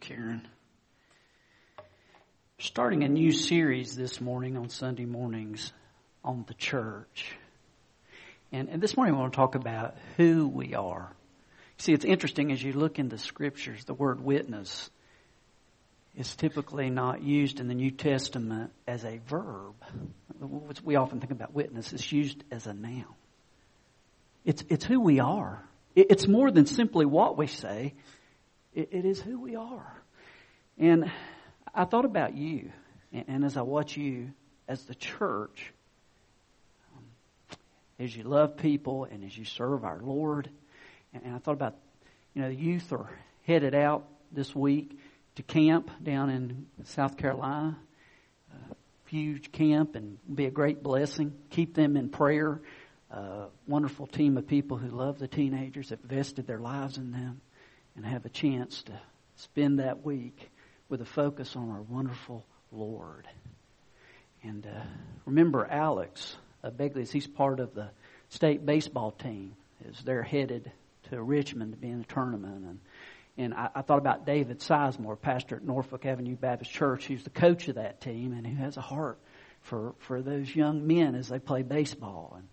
Karen. Starting a new series this morning on Sunday mornings on the church. And, and this morning I want to talk about who we are. See, it's interesting as you look in the scriptures, the word witness is typically not used in the New Testament as a verb. We often think about witness. It's used as a noun. It's, it's who we are. It's more than simply what we say. It, it is who we are. And I thought about you, and, and as I watch you as the church, um, as you love people and as you serve our Lord, and, and I thought about, you know, the youth are headed out this week to camp down in South Carolina. Huge camp and be a great blessing. Keep them in prayer. Uh, wonderful team of people who love the teenagers, have vested their lives in them and have a chance to spend that week with a focus on our wonderful Lord. And uh, remember Alex uh, Begley, he's part of the state baseball team, as they're headed to Richmond to be in the tournament. And and I, I thought about David Sizemore, pastor at Norfolk Avenue Baptist Church, who's the coach of that team and who has a heart for for those young men as they play baseball. And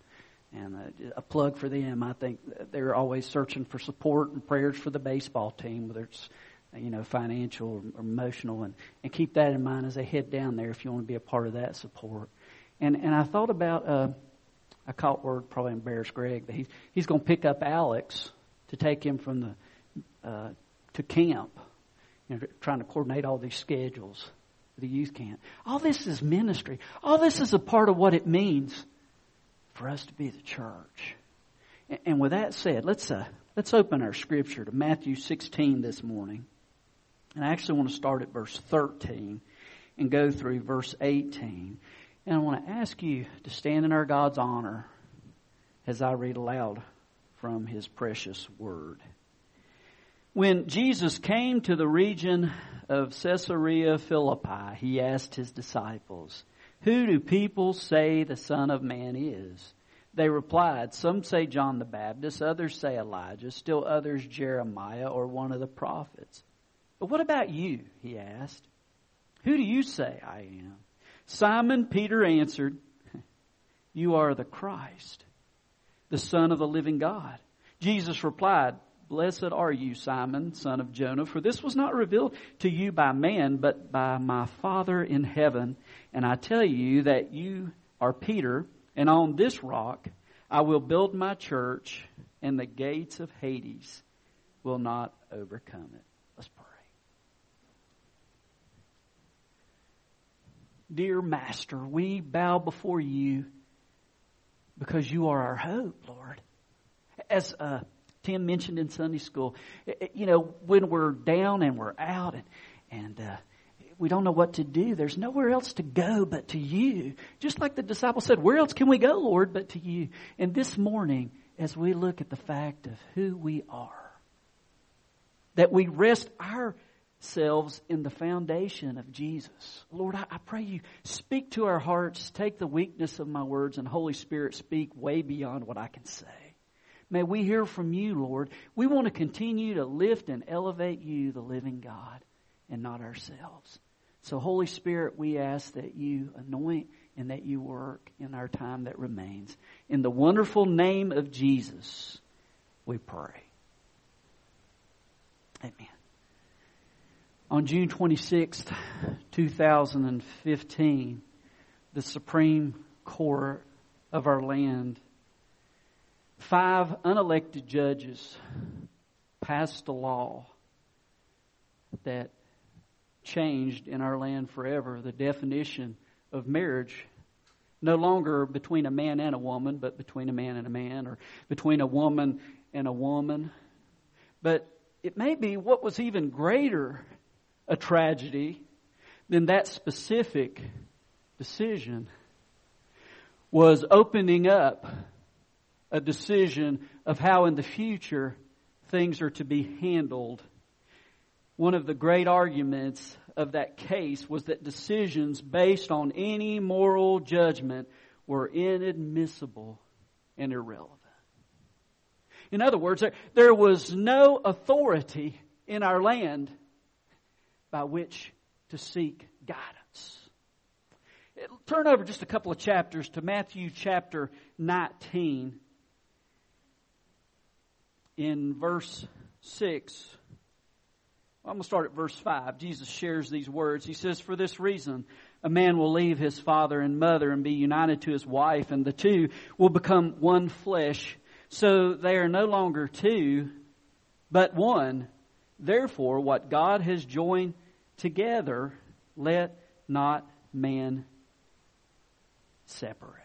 and a, plug for them. I think they're always searching for support and prayers for the baseball team, whether it's you know financial or emotional, and and keep that in mind as they head down there if you want to be a part of that support. And and I thought about uh, I caught word probably embarrassed Greg, but he's he's going to pick up Alex to take him from the uh, to camp. You know, trying to coordinate all these schedules the youth camp. All this is ministry. All this is a part of what it means for us to be the church. And with that said, let's uh, let's open our scripture to Matthew 16 this morning. And I actually want to start at verse 13 and go through verse 18. And I want to ask you to stand in our God's honor as I read aloud from his precious word. When Jesus came to the region of Caesarea Philippi, he asked his disciples, who do people say the Son of Man is? They replied, Some say John the Baptist, others say Elijah, still others Jeremiah or one of the prophets. But what about you? He asked. Who do you say I am? Simon Peter answered, You are the Christ, the Son of the living God. Jesus replied, Blessed are you, Simon, son of Jonah, for this was not revealed to you by man, but by my Father in heaven. And I tell you that you are Peter, and on this rock I will build my church, and the gates of Hades will not overcome it. Let's pray. Dear Master, we bow before you because you are our hope, Lord. As a Tim mentioned in Sunday school, you know, when we're down and we're out and, and, uh, we don't know what to do. There's nowhere else to go but to you. Just like the disciples said, where else can we go, Lord, but to you? And this morning, as we look at the fact of who we are, that we rest ourselves in the foundation of Jesus. Lord, I, I pray you speak to our hearts, take the weakness of my words, and Holy Spirit speak way beyond what I can say. May we hear from you, Lord. We want to continue to lift and elevate you, the living God, and not ourselves. So, Holy Spirit, we ask that you anoint and that you work in our time that remains. In the wonderful name of Jesus, we pray. Amen. On June 26th, 2015, the Supreme Court of our land five unelected judges passed a law that changed in our land forever the definition of marriage no longer between a man and a woman, but between a man and a man, or between a woman and a woman. But it may be what was even greater a tragedy than that specific decision was opening up a decision of how in the future things are to be handled. One of the great arguments of that case was that decisions based on any moral judgment were inadmissible and irrelevant. In other words, there was no authority in our land by which to seek guidance. Turn over just a couple of chapters to Matthew chapter 19 in verse 6. I'm going to start at verse 5. Jesus shares these words. He says, For this reason, a man will leave his father and mother and be united to his wife, and the two will become one flesh. So they are no longer two, but one. Therefore, what God has joined together, let not man separate.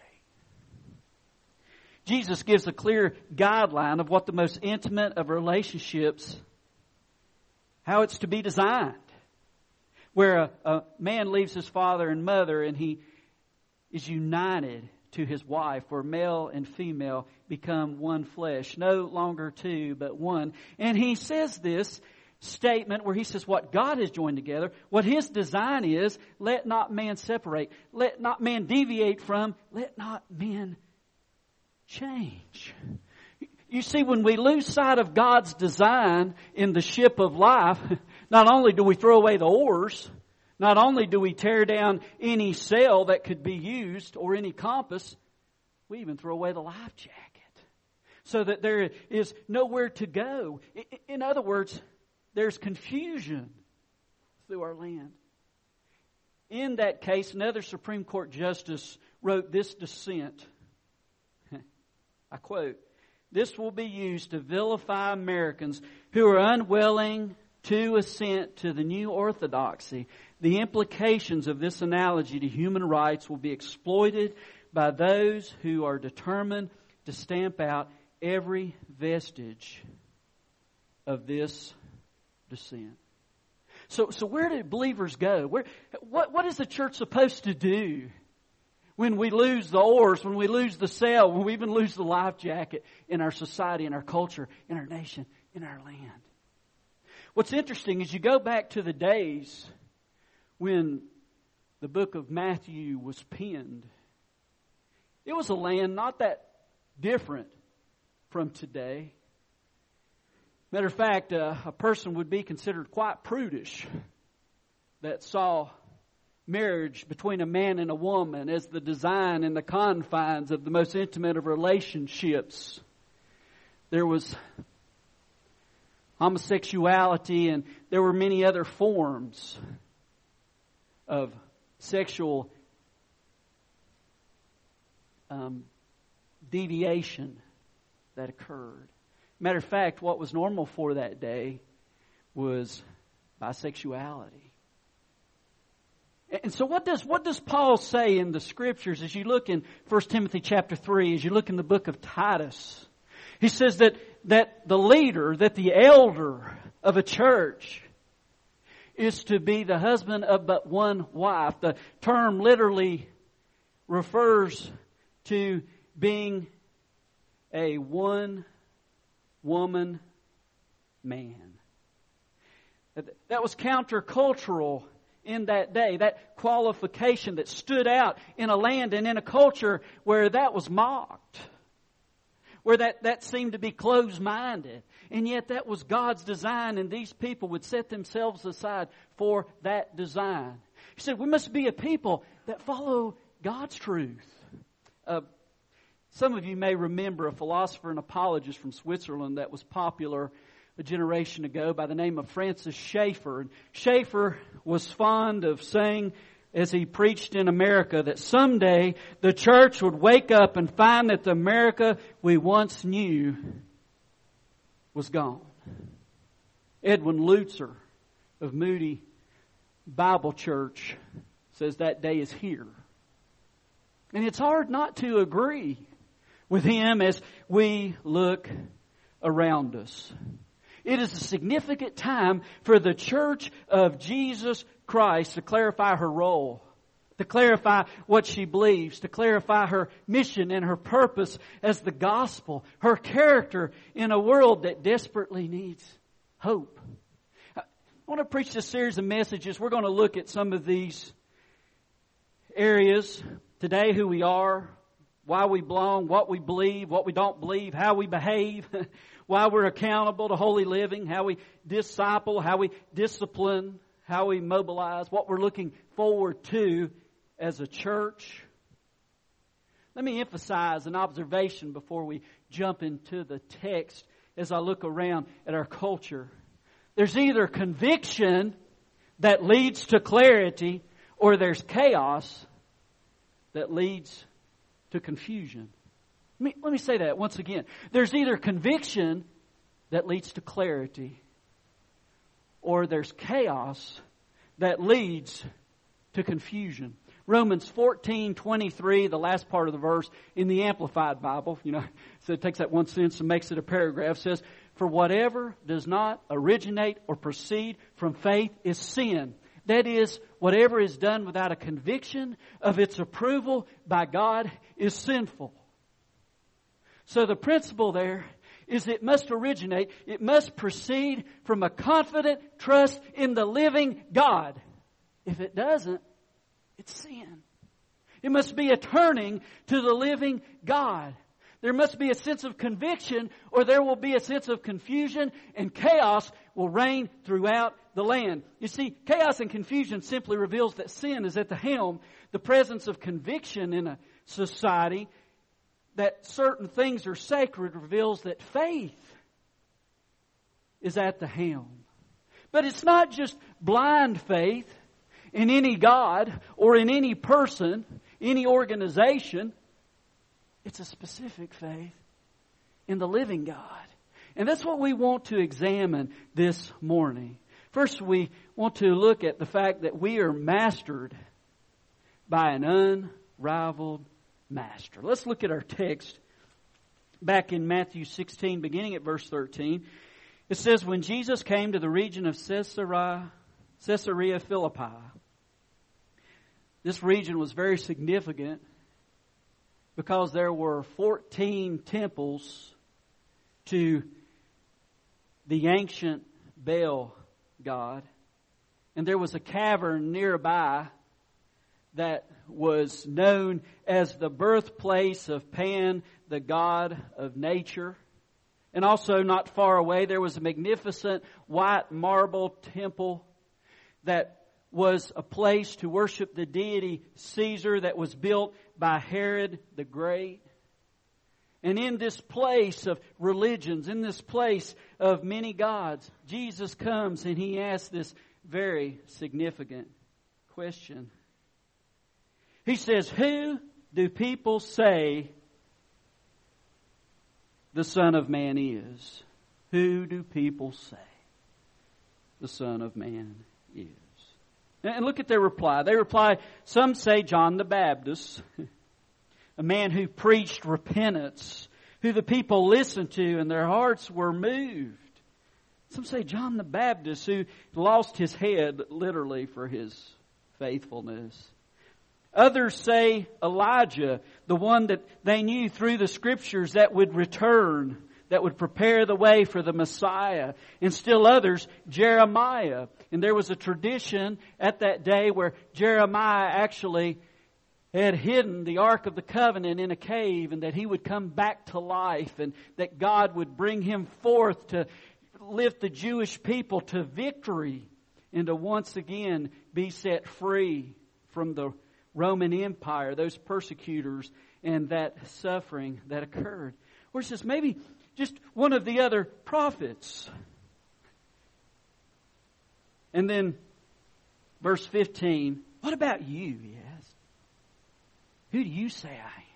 Jesus gives a clear guideline of what the most intimate of relationships, how it's to be designed. Where a, a man leaves his father and mother and he is united to his wife, where male and female become one flesh, no longer two, but one. And he says this statement where he says what God has joined together, what his design is, let not man separate, let not man deviate from, let not man change. You see, when we lose sight of God's design in the ship of life, not only do we throw away the oars, not only do we tear down any sail that could be used or any compass, we even throw away the life jacket so that there is nowhere to go. In other words, there's confusion through our land. In that case, another Supreme Court justice wrote this dissent. I quote, This will be used to vilify Americans who are unwilling to assent to the new orthodoxy. The implications of this analogy to human rights will be exploited by those who are determined to stamp out every vestige of this dissent. So, so where do believers go? Where, what, what is the church supposed to do when we lose the oars, when we lose the sail, when we even lose the life jacket in our society, in our culture, in our nation, in our land? What's interesting is you go back to the days when the book of Matthew was penned. It was a land not that different from today. Matter of fact, uh, a person would be considered quite prudish that saw marriage between a man and a woman as the design and the confines of the most intimate of relationships. There was homosexuality and there were many other forms of sexual um, deviation that occurred. Matter of fact, what was normal for that day was bisexuality. And so what does, what does Paul say in the scriptures as you look in 1 Timothy chapter 3, as you look in the book of Titus? He says that, that the leader, that the elder of a church is to be the husband of but one wife. The term literally refers to being a one woman, man. That was countercultural in that day. That qualification that stood out in a land and in a culture where that was mocked. Where that, that seemed to be closed minded. And yet that was God's design and these people would set themselves aside for that design. He said, we must be a people that follow God's truth. Uh, some of you may remember a philosopher and apologist from Switzerland that was popular a generation ago by the name of Francis Schaeffer. And Schaeffer was fond of saying, as he preached in America, that someday the church would wake up and find that the America we once knew was gone. Erwin Lutzer of Moody Bible Church says that day is here. And it's hard not to agree with Him as we look around us. It is a significant time for the church of Jesus Christ to clarify her role, to clarify what she believes, to clarify her mission and her purpose as the gospel, her character in a world that desperately needs hope. I want to preach this series of messages. We're going to look at some of these areas today, who we are, why we belong, what we believe, what we don't believe, how we behave, why we're accountable to holy living, how we disciple, how we discipline, how we mobilize, what we're looking forward to as a church. Let me emphasize an observation before we jump into the text as I look around at our culture. There's either conviction that leads to clarity or there's chaos that leads to confusion. Let me, let me say that once again. There's either conviction that leads to clarity or there's chaos that leads to confusion. Romans 14, 23, the last part of the verse in the Amplified Bible, you know, so it takes that one sentence and makes it a paragraph, says, For whatever does not originate or proceed from faith is sin. That is, whatever is done without a conviction of its approval by God is sinful. So the principle there is it must originate, it must proceed from a confident trust in the living God. If it doesn't, it's sin. It must be a turning to the living God. There must be a sense of conviction or there will be a sense of confusion and chaos will reign throughout the land. You see, chaos and confusion simply reveals that sin is at the helm. The presence of conviction in a society that certain things are sacred reveals that faith is at the helm. But it's not just blind faith in any God or in any person, any organization. It's a specific faith in the living God. And that's what we want to examine this morning. First, we want to look at the fact that we are mastered by an unrivaled master. Let's look at our text back in Matthew 16, beginning at verse 13. It says, When Jesus came to the region of Caesarea, Caesarea Philippi, this region was very significant because there were 14 temples to the ancient Baal god. And there was a cavern nearby that was known as the birthplace of Pan, the god of nature. And also, not far away, there was a magnificent white marble temple that was a place to worship the deity Caesar that was built by Herod the Great. And in this place of religions, in this place of many gods, Jesus comes and he asks this very significant question. He says, Who do people say the Son of Man is? Who do people say the Son of Man is? And look at their reply. They reply, some say John the Baptist, a man who preached repentance, who the people listened to and their hearts were moved. Some say John the Baptist, who lost his head literally for his faithfulness. Others say Elijah, the one that they knew through the scriptures that would return, that would prepare the way for the Messiah. And still others, Jeremiah. And there was a tradition at that day where Jeremiah actually had hidden the Ark of the Covenant in a cave and that he would come back to life and that God would bring him forth to lift the Jewish people to victory and to once again be set free from the Roman Empire, those persecutors, and that suffering that occurred. Or it's just maybe just one of the other prophets. And then, verse 15, what about you, he asked. Who do you say I am?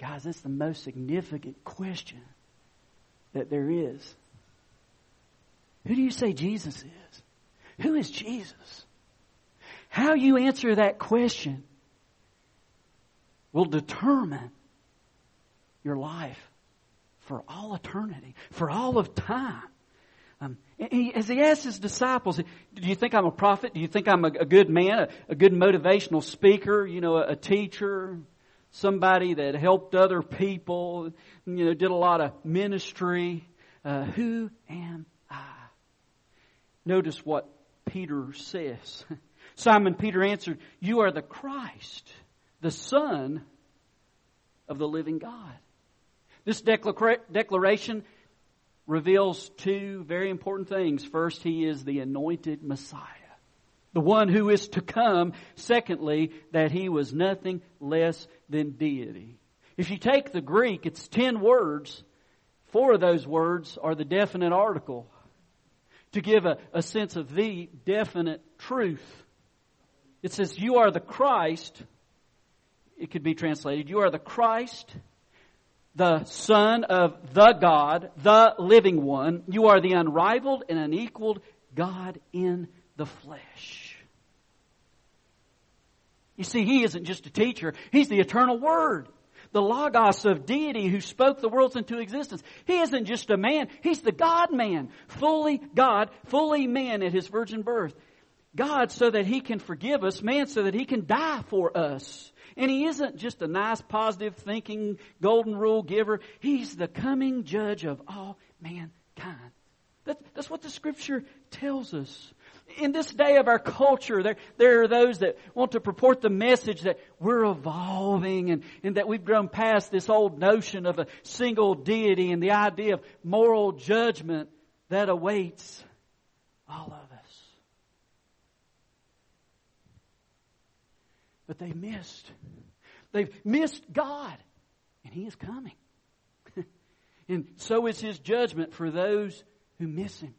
Guys, that's the most significant question that there is. Who do you say Jesus is? Who is Jesus? How you answer that question will determine your life for all eternity, for all of time. Um, he, as he asked his disciples, do you think I'm a prophet? Do you think I'm a, a good man, a, a, good motivational speaker, you know, a, a, teacher, somebody that helped other people, you know, did a lot of ministry? Uh, who am I? Notice what Peter says. Simon Peter answered, You are the Christ, the Son of the living God. This declaration reveals two very important things. First, he is the anointed Messiah, the one who is to come. Secondly, that he was nothing less than deity. If you take the Greek, it's ten words. Four of those words are the definite article to give a, a sense of the definite truth. It says, You are the Christ. It could be translated, You are the Christ, the Son of the God, the living one. You are the unrivaled and unequaled God in the flesh. You see, He isn't just a teacher, He's the eternal Word. The Logos of deity who spoke the worlds into existence. He isn't just a man, He's the God man. Fully God, fully man at His virgin birth. God so that He can forgive us, man so that He can die for us. And he isn't just a nice, positive thinking, golden rule giver. He's the coming judge of all mankind. That's, that's what the scripture tells us. In this day of our culture, there, there are those that want to purport the message that we're evolving and, and that we've grown past this old notion of a single deity and the idea of moral judgment that awaits all of us. But they missed They've missed God, and He is coming. and so is His judgment for those who miss Him.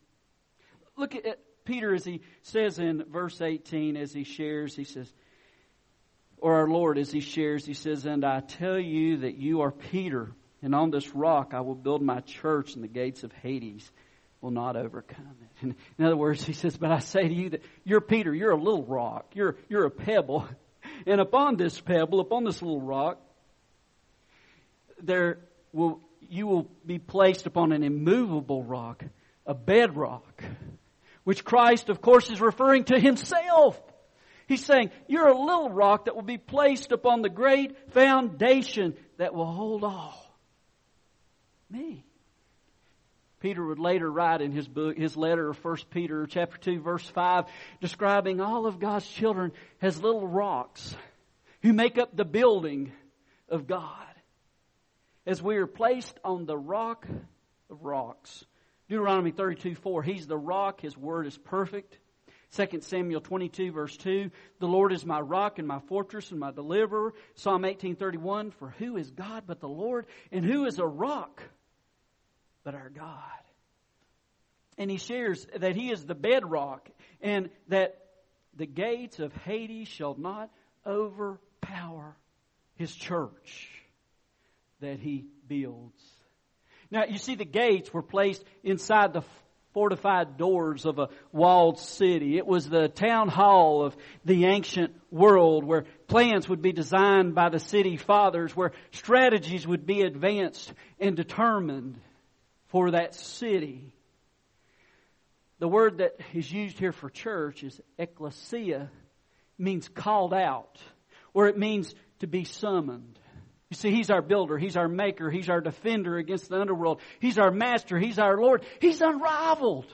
Look at Peter as he says in verse 18, as he shares, he says, or our Lord as he shares, he says, And I tell you that you are Peter, and on this rock I will build my church, and the gates of Hades will not overcome it. And in other words, he says, But I say to you that you're Peter, you're a little rock, you're, you're a pebble, and upon this pebble, upon this little rock, there will, you will be placed upon an immovable rock, a bedrock, which Christ, of course, is referring to himself. He's saying, You're a little rock that will be placed upon the great foundation that will hold all. Me. Peter would later write in his book, his letter of 1 Peter chapter 2 verse 5, describing all of God's children as little rocks who make up the building of God. As we are placed on the rock of rocks. Deuteronomy 32 4, He's the rock, His word is perfect. 2 Samuel 22 verse 2, the Lord is my rock and my fortress and my deliverer. Psalm 1831, for who is God but the Lord? And who is a rock but our God. And he shares that he is the bedrock and that the gates of Hades shall not overpower his church that he builds. Now, you see, the gates were placed inside the fortified doors of a walled city. It was the town hall of the ancient world where plans would be designed by the city fathers, where strategies would be advanced and determined for that city. The word that is used here for church is ecclesia, means called out, or it means to be summoned. You see, He's our builder, He's our maker, He's our defender against the underworld, He's our master, He's our Lord, He's unrivaled.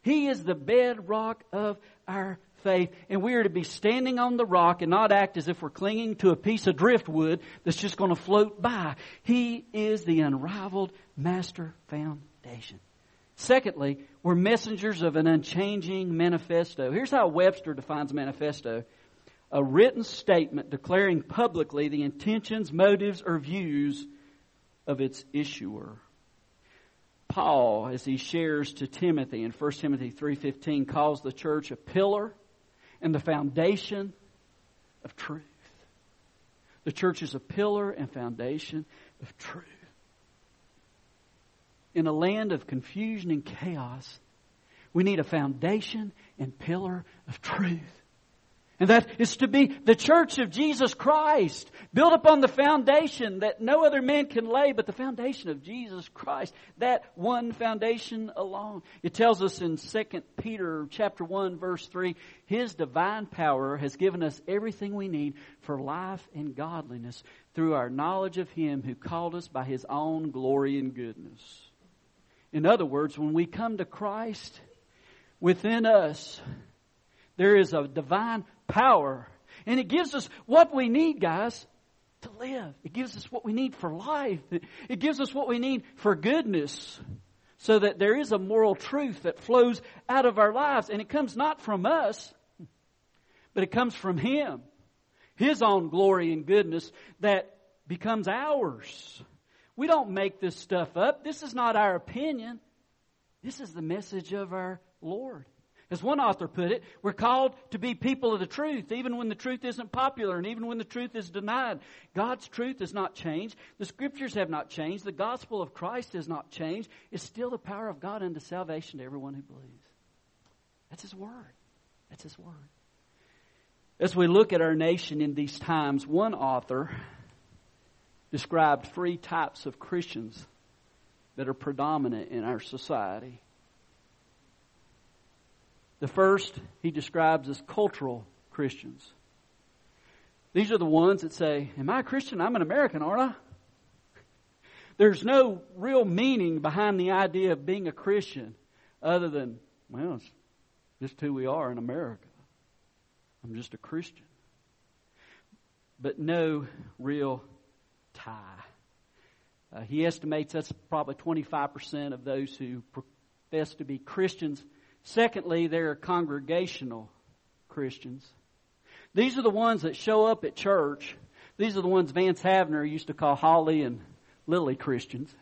He is the bedrock of our faith, and we are to be standing on the rock and not act as if we're clinging to a piece of driftwood that's just going to float by. He is the unrivaled master foundation. Secondly, we're messengers of an unchanging manifesto. Here's how Webster defines manifesto a written statement declaring publicly the intentions, motives, or views of its issuer. Paul, as he shares to Timothy in 1 Timothy 3.15, calls the church a pillar and the foundation of truth. The church is a pillar and foundation of truth. In a land of confusion and chaos, we need a foundation and pillar of truth. And that is to be the church of Jesus Christ, built upon the foundation that no other man can lay but the foundation of Jesus Christ. That one foundation alone. It tells us in 2 Peter chapter 1 verse 3, His divine power has given us everything we need for life and godliness through our knowledge of Him who called us by His own glory and goodness. In other words, when we come to Christ, within us, there is a divine power. And it gives us what we need, guys, to live. It gives us what we need for life. It gives us what we need for goodness. so that there is a moral truth that flows out of our lives. And it comes not from us, but it comes from Him. His own glory and goodness that becomes ours. We don't make this stuff up. This is not our opinion. This is the message of our Lord. As one author put it, we're called to be people of the truth, even when the truth isn't popular and even when the truth is denied. God's truth has not changed. The scriptures have not changed. The gospel of Christ has not changed. It's still the power of God unto salvation to everyone who believes. That's His Word. That's His Word. As we look at our nation in these times, one author described three types of Christians that are predominant in our society. The first he describes as cultural Christians. These are the ones that say, Am I a Christian? I'm an American, aren't I? There's no real meaning behind the idea of being a Christian other than, well, it's just who we are in America. I'm just a Christian. But no real tie. Uh, he estimates that's probably 25% of those who profess to be Christians Secondly, they're congregational Christians. These are the ones that show up at church. These are the ones Vance Havner used to call Holly and Lily Christians.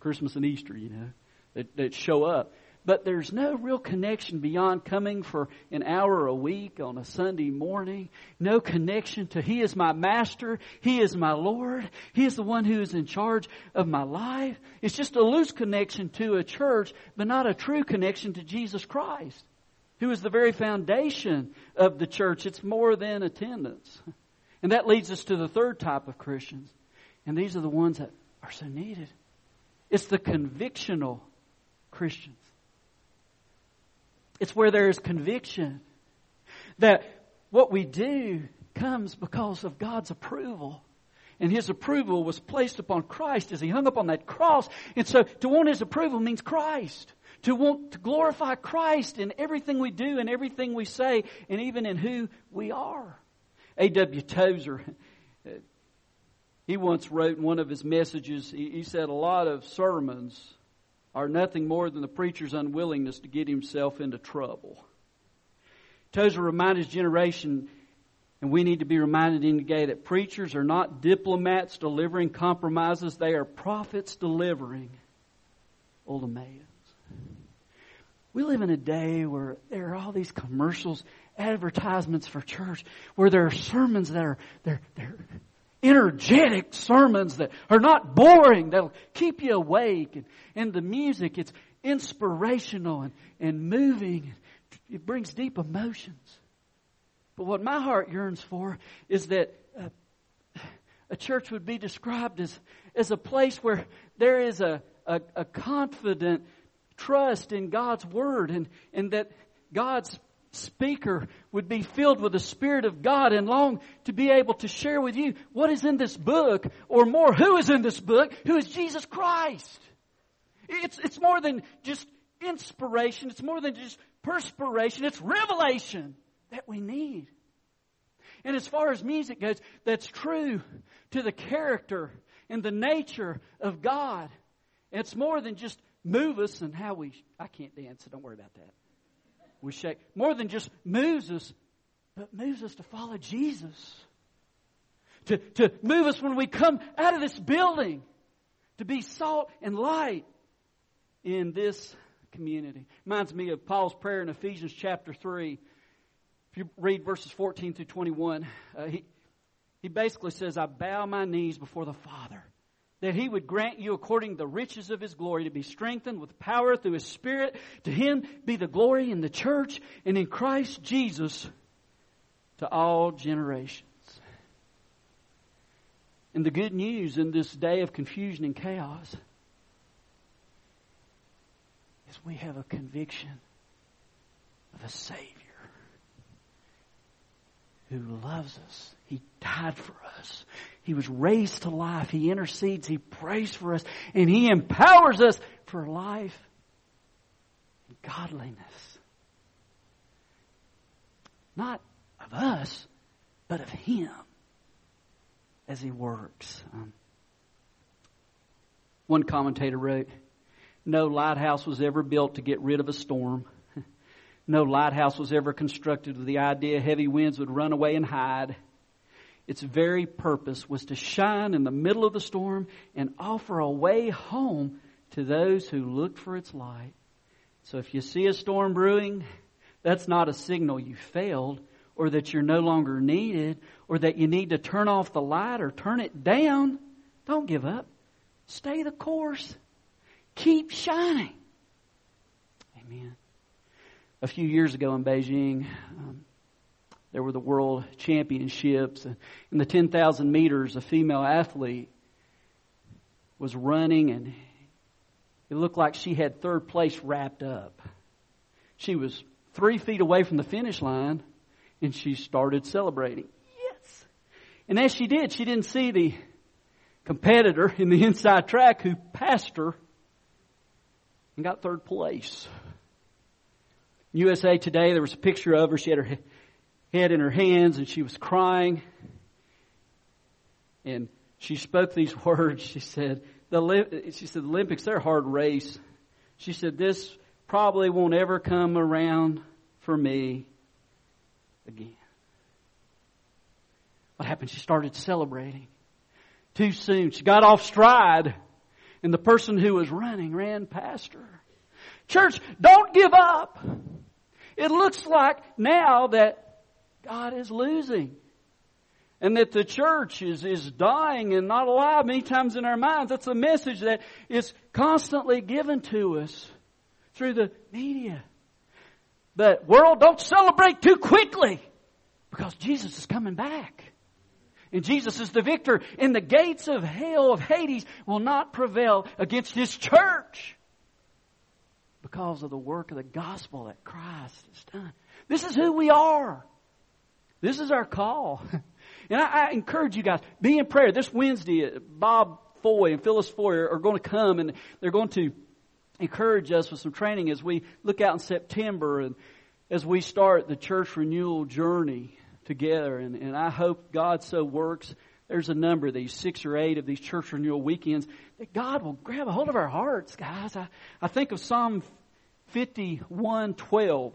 Christmas and Easter, you know, that, that show up but there's no real connection beyond coming for an hour a week on a Sunday morning. No connection to He is my Master. He is my Lord. He is the one who is in charge of my life. It's just a loose connection to a church, but not a true connection to Jesus Christ, who is the very foundation of the church. It's more than attendance. And that leads us to the third type of Christians. And these are the ones that are so needed. It's the convictional Christians. It's where there is conviction that what we do comes because of God's approval. And His approval was placed upon Christ as He hung up on that cross. And so to want His approval means Christ. To want to glorify Christ in everything we do and everything we say and even in who we are. A.W. Tozer, he once wrote in one of his messages, he said a lot of sermons are nothing more than the preacher's unwillingness to get himself into trouble. Tozer reminded his generation, and we need to be reminded in the day that preachers are not diplomats delivering compromises, they are prophets delivering ultimatums. We live in a day where there are all these commercials, advertisements for church, where there are sermons that are they're, they're energetic sermons that are not boring, that'll keep you awake. And, and the music, it's inspirational and, and moving. It brings deep emotions. But what my heart yearns for is that uh, a church would be described as, as a place where there is a, a, a confident trust in God's Word and, and that God's speaker would be filled with the Spirit of God and long to be able to share with you what is in this book, or more, who is in this book, who is Jesus Christ. It's, it's more than just inspiration, it's more than just perspiration, it's revelation that we need. And as far as music goes, that's true to the character and the nature of God. it's more than just move us and how we, I can't dance, so don't worry about that we shake. More than just moves us, but moves us to follow Jesus. To, to move us when we come out of this building. To be salt and light in this community. Reminds me of Paul's prayer in Ephesians chapter 3. If you read verses 14 through 21, uh, he, he basically says, I bow my knees before the Father that he would grant you according to the riches of his glory to be strengthened with power through his spirit. To him be the glory in the church and in christ jesus to all generations. And the good news in this day of confusion and chaos is we have a conviction of a savior who loves us. He died for us. He was raised to life. He intercedes. He prays for us. And He empowers us for life and godliness. Not of us, but of Him as He works. Um, one commentator wrote, No lighthouse was ever built to get rid of a storm. No lighthouse was ever constructed with the idea heavy winds would run away and hide. Its very purpose was to shine in the middle of the storm and offer a way home to those who looked for its light. So if you see a storm brewing, that's not a signal you failed or that you're no longer needed or that you need to turn off the light or turn it down. Don't give up. Stay the course. Keep shining. Amen a few years ago in Beijing, um, there were the world championships. In the 10,000 meters, a female athlete was running and it looked like she had third place wrapped up. She was three feet away from the finish line and she started celebrating. Yes! And as she did, she didn't see the competitor in the inside track who passed her and got third place. USA Today, there was a picture of her. She had her head in her hands and she was crying. And she spoke these words. She said, the, she said, the Olympics, they're a hard race. She said, this probably won't ever come around for me again. What happened? She started celebrating. Too soon. She got off stride and the person who was running ran past her. Church, don't give up. It looks like now that God is losing. And that the church is, is dying and not alive many times in our minds. That's a message that is constantly given to us through the media. But world, don't celebrate too quickly because Jesus is coming back. And Jesus is the victor and the gates of hell of Hades will not prevail against His church because of the work of the gospel that Christ has done. This is who we are. This is our call. And I, I encourage you guys, be in prayer. This Wednesday, Bob Foy and Phyllis Foy are going to come and they're going to encourage us with some training as we look out in September and as we start the church renewal journey together. And, and I hope God so works. There's a number of these, six or eight of these church renewal weekends, that God will grab a hold of our hearts, guys. I, I think of Psalm 51:12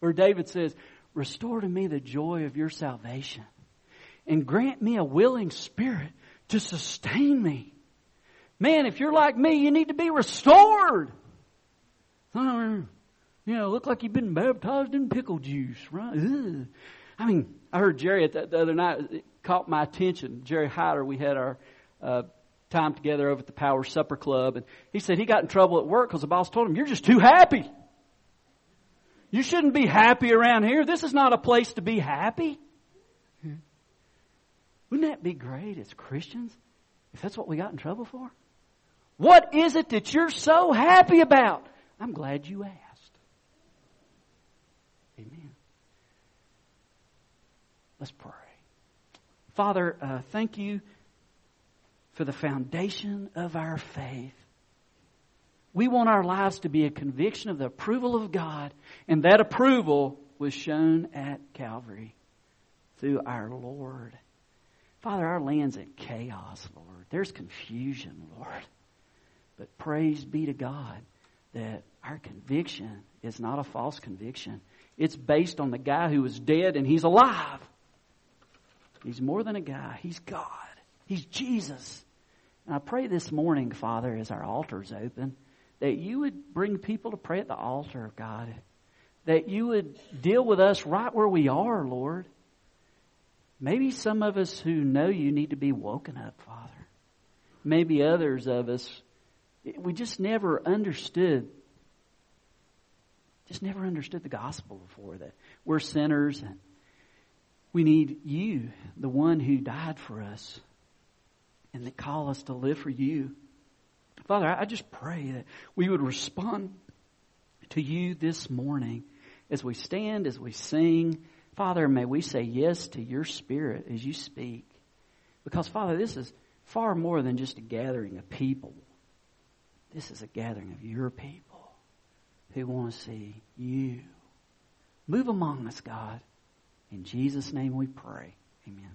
where David says, "Restore to me the joy of your salvation and grant me a willing spirit to sustain me." Man, if you're like me, you need to be restored. You know, look like you've been baptized in pickle juice, right? Ugh. I mean, I heard Jerry the, the other night. It caught my attention. Jerry Hyder, we had our uh, time together over at the Power Supper Club, and he said he got in trouble at work because the boss told him, "You're just too happy. You shouldn't be happy around here. This is not a place to be happy." Wouldn't that be great as Christians if that's what we got in trouble for? What is it that you're so happy about? I'm glad you asked. Amen. Let's pray. Father, uh, thank you for the foundation of our faith. We want our lives to be a conviction of the approval of God, and that approval was shown at Calvary through our Lord. Father, our land's in chaos, Lord. There's confusion, Lord. But praise be to God that our conviction is not a false conviction. It's based on the guy who was dead and he's alive. He's more than a guy. He's God. He's Jesus. And I pray this morning, Father, as our altar's open, that you would bring people to pray at the altar of God. That you would deal with us right where we are, Lord. Maybe some of us who know you need to be woken up, Father. Maybe others of us, we just never understood, just never understood the gospel before that we're sinners and we need you, the one who died for us and that call us to live for you. Father, I just pray that we would respond to you this morning as we stand, as we sing. Father, may we say yes to your spirit as you speak. Because, Father, this is far more than just a gathering of people. This is a gathering of your people who want to see you. Move among us, God. In Jesus' name we pray. Amen.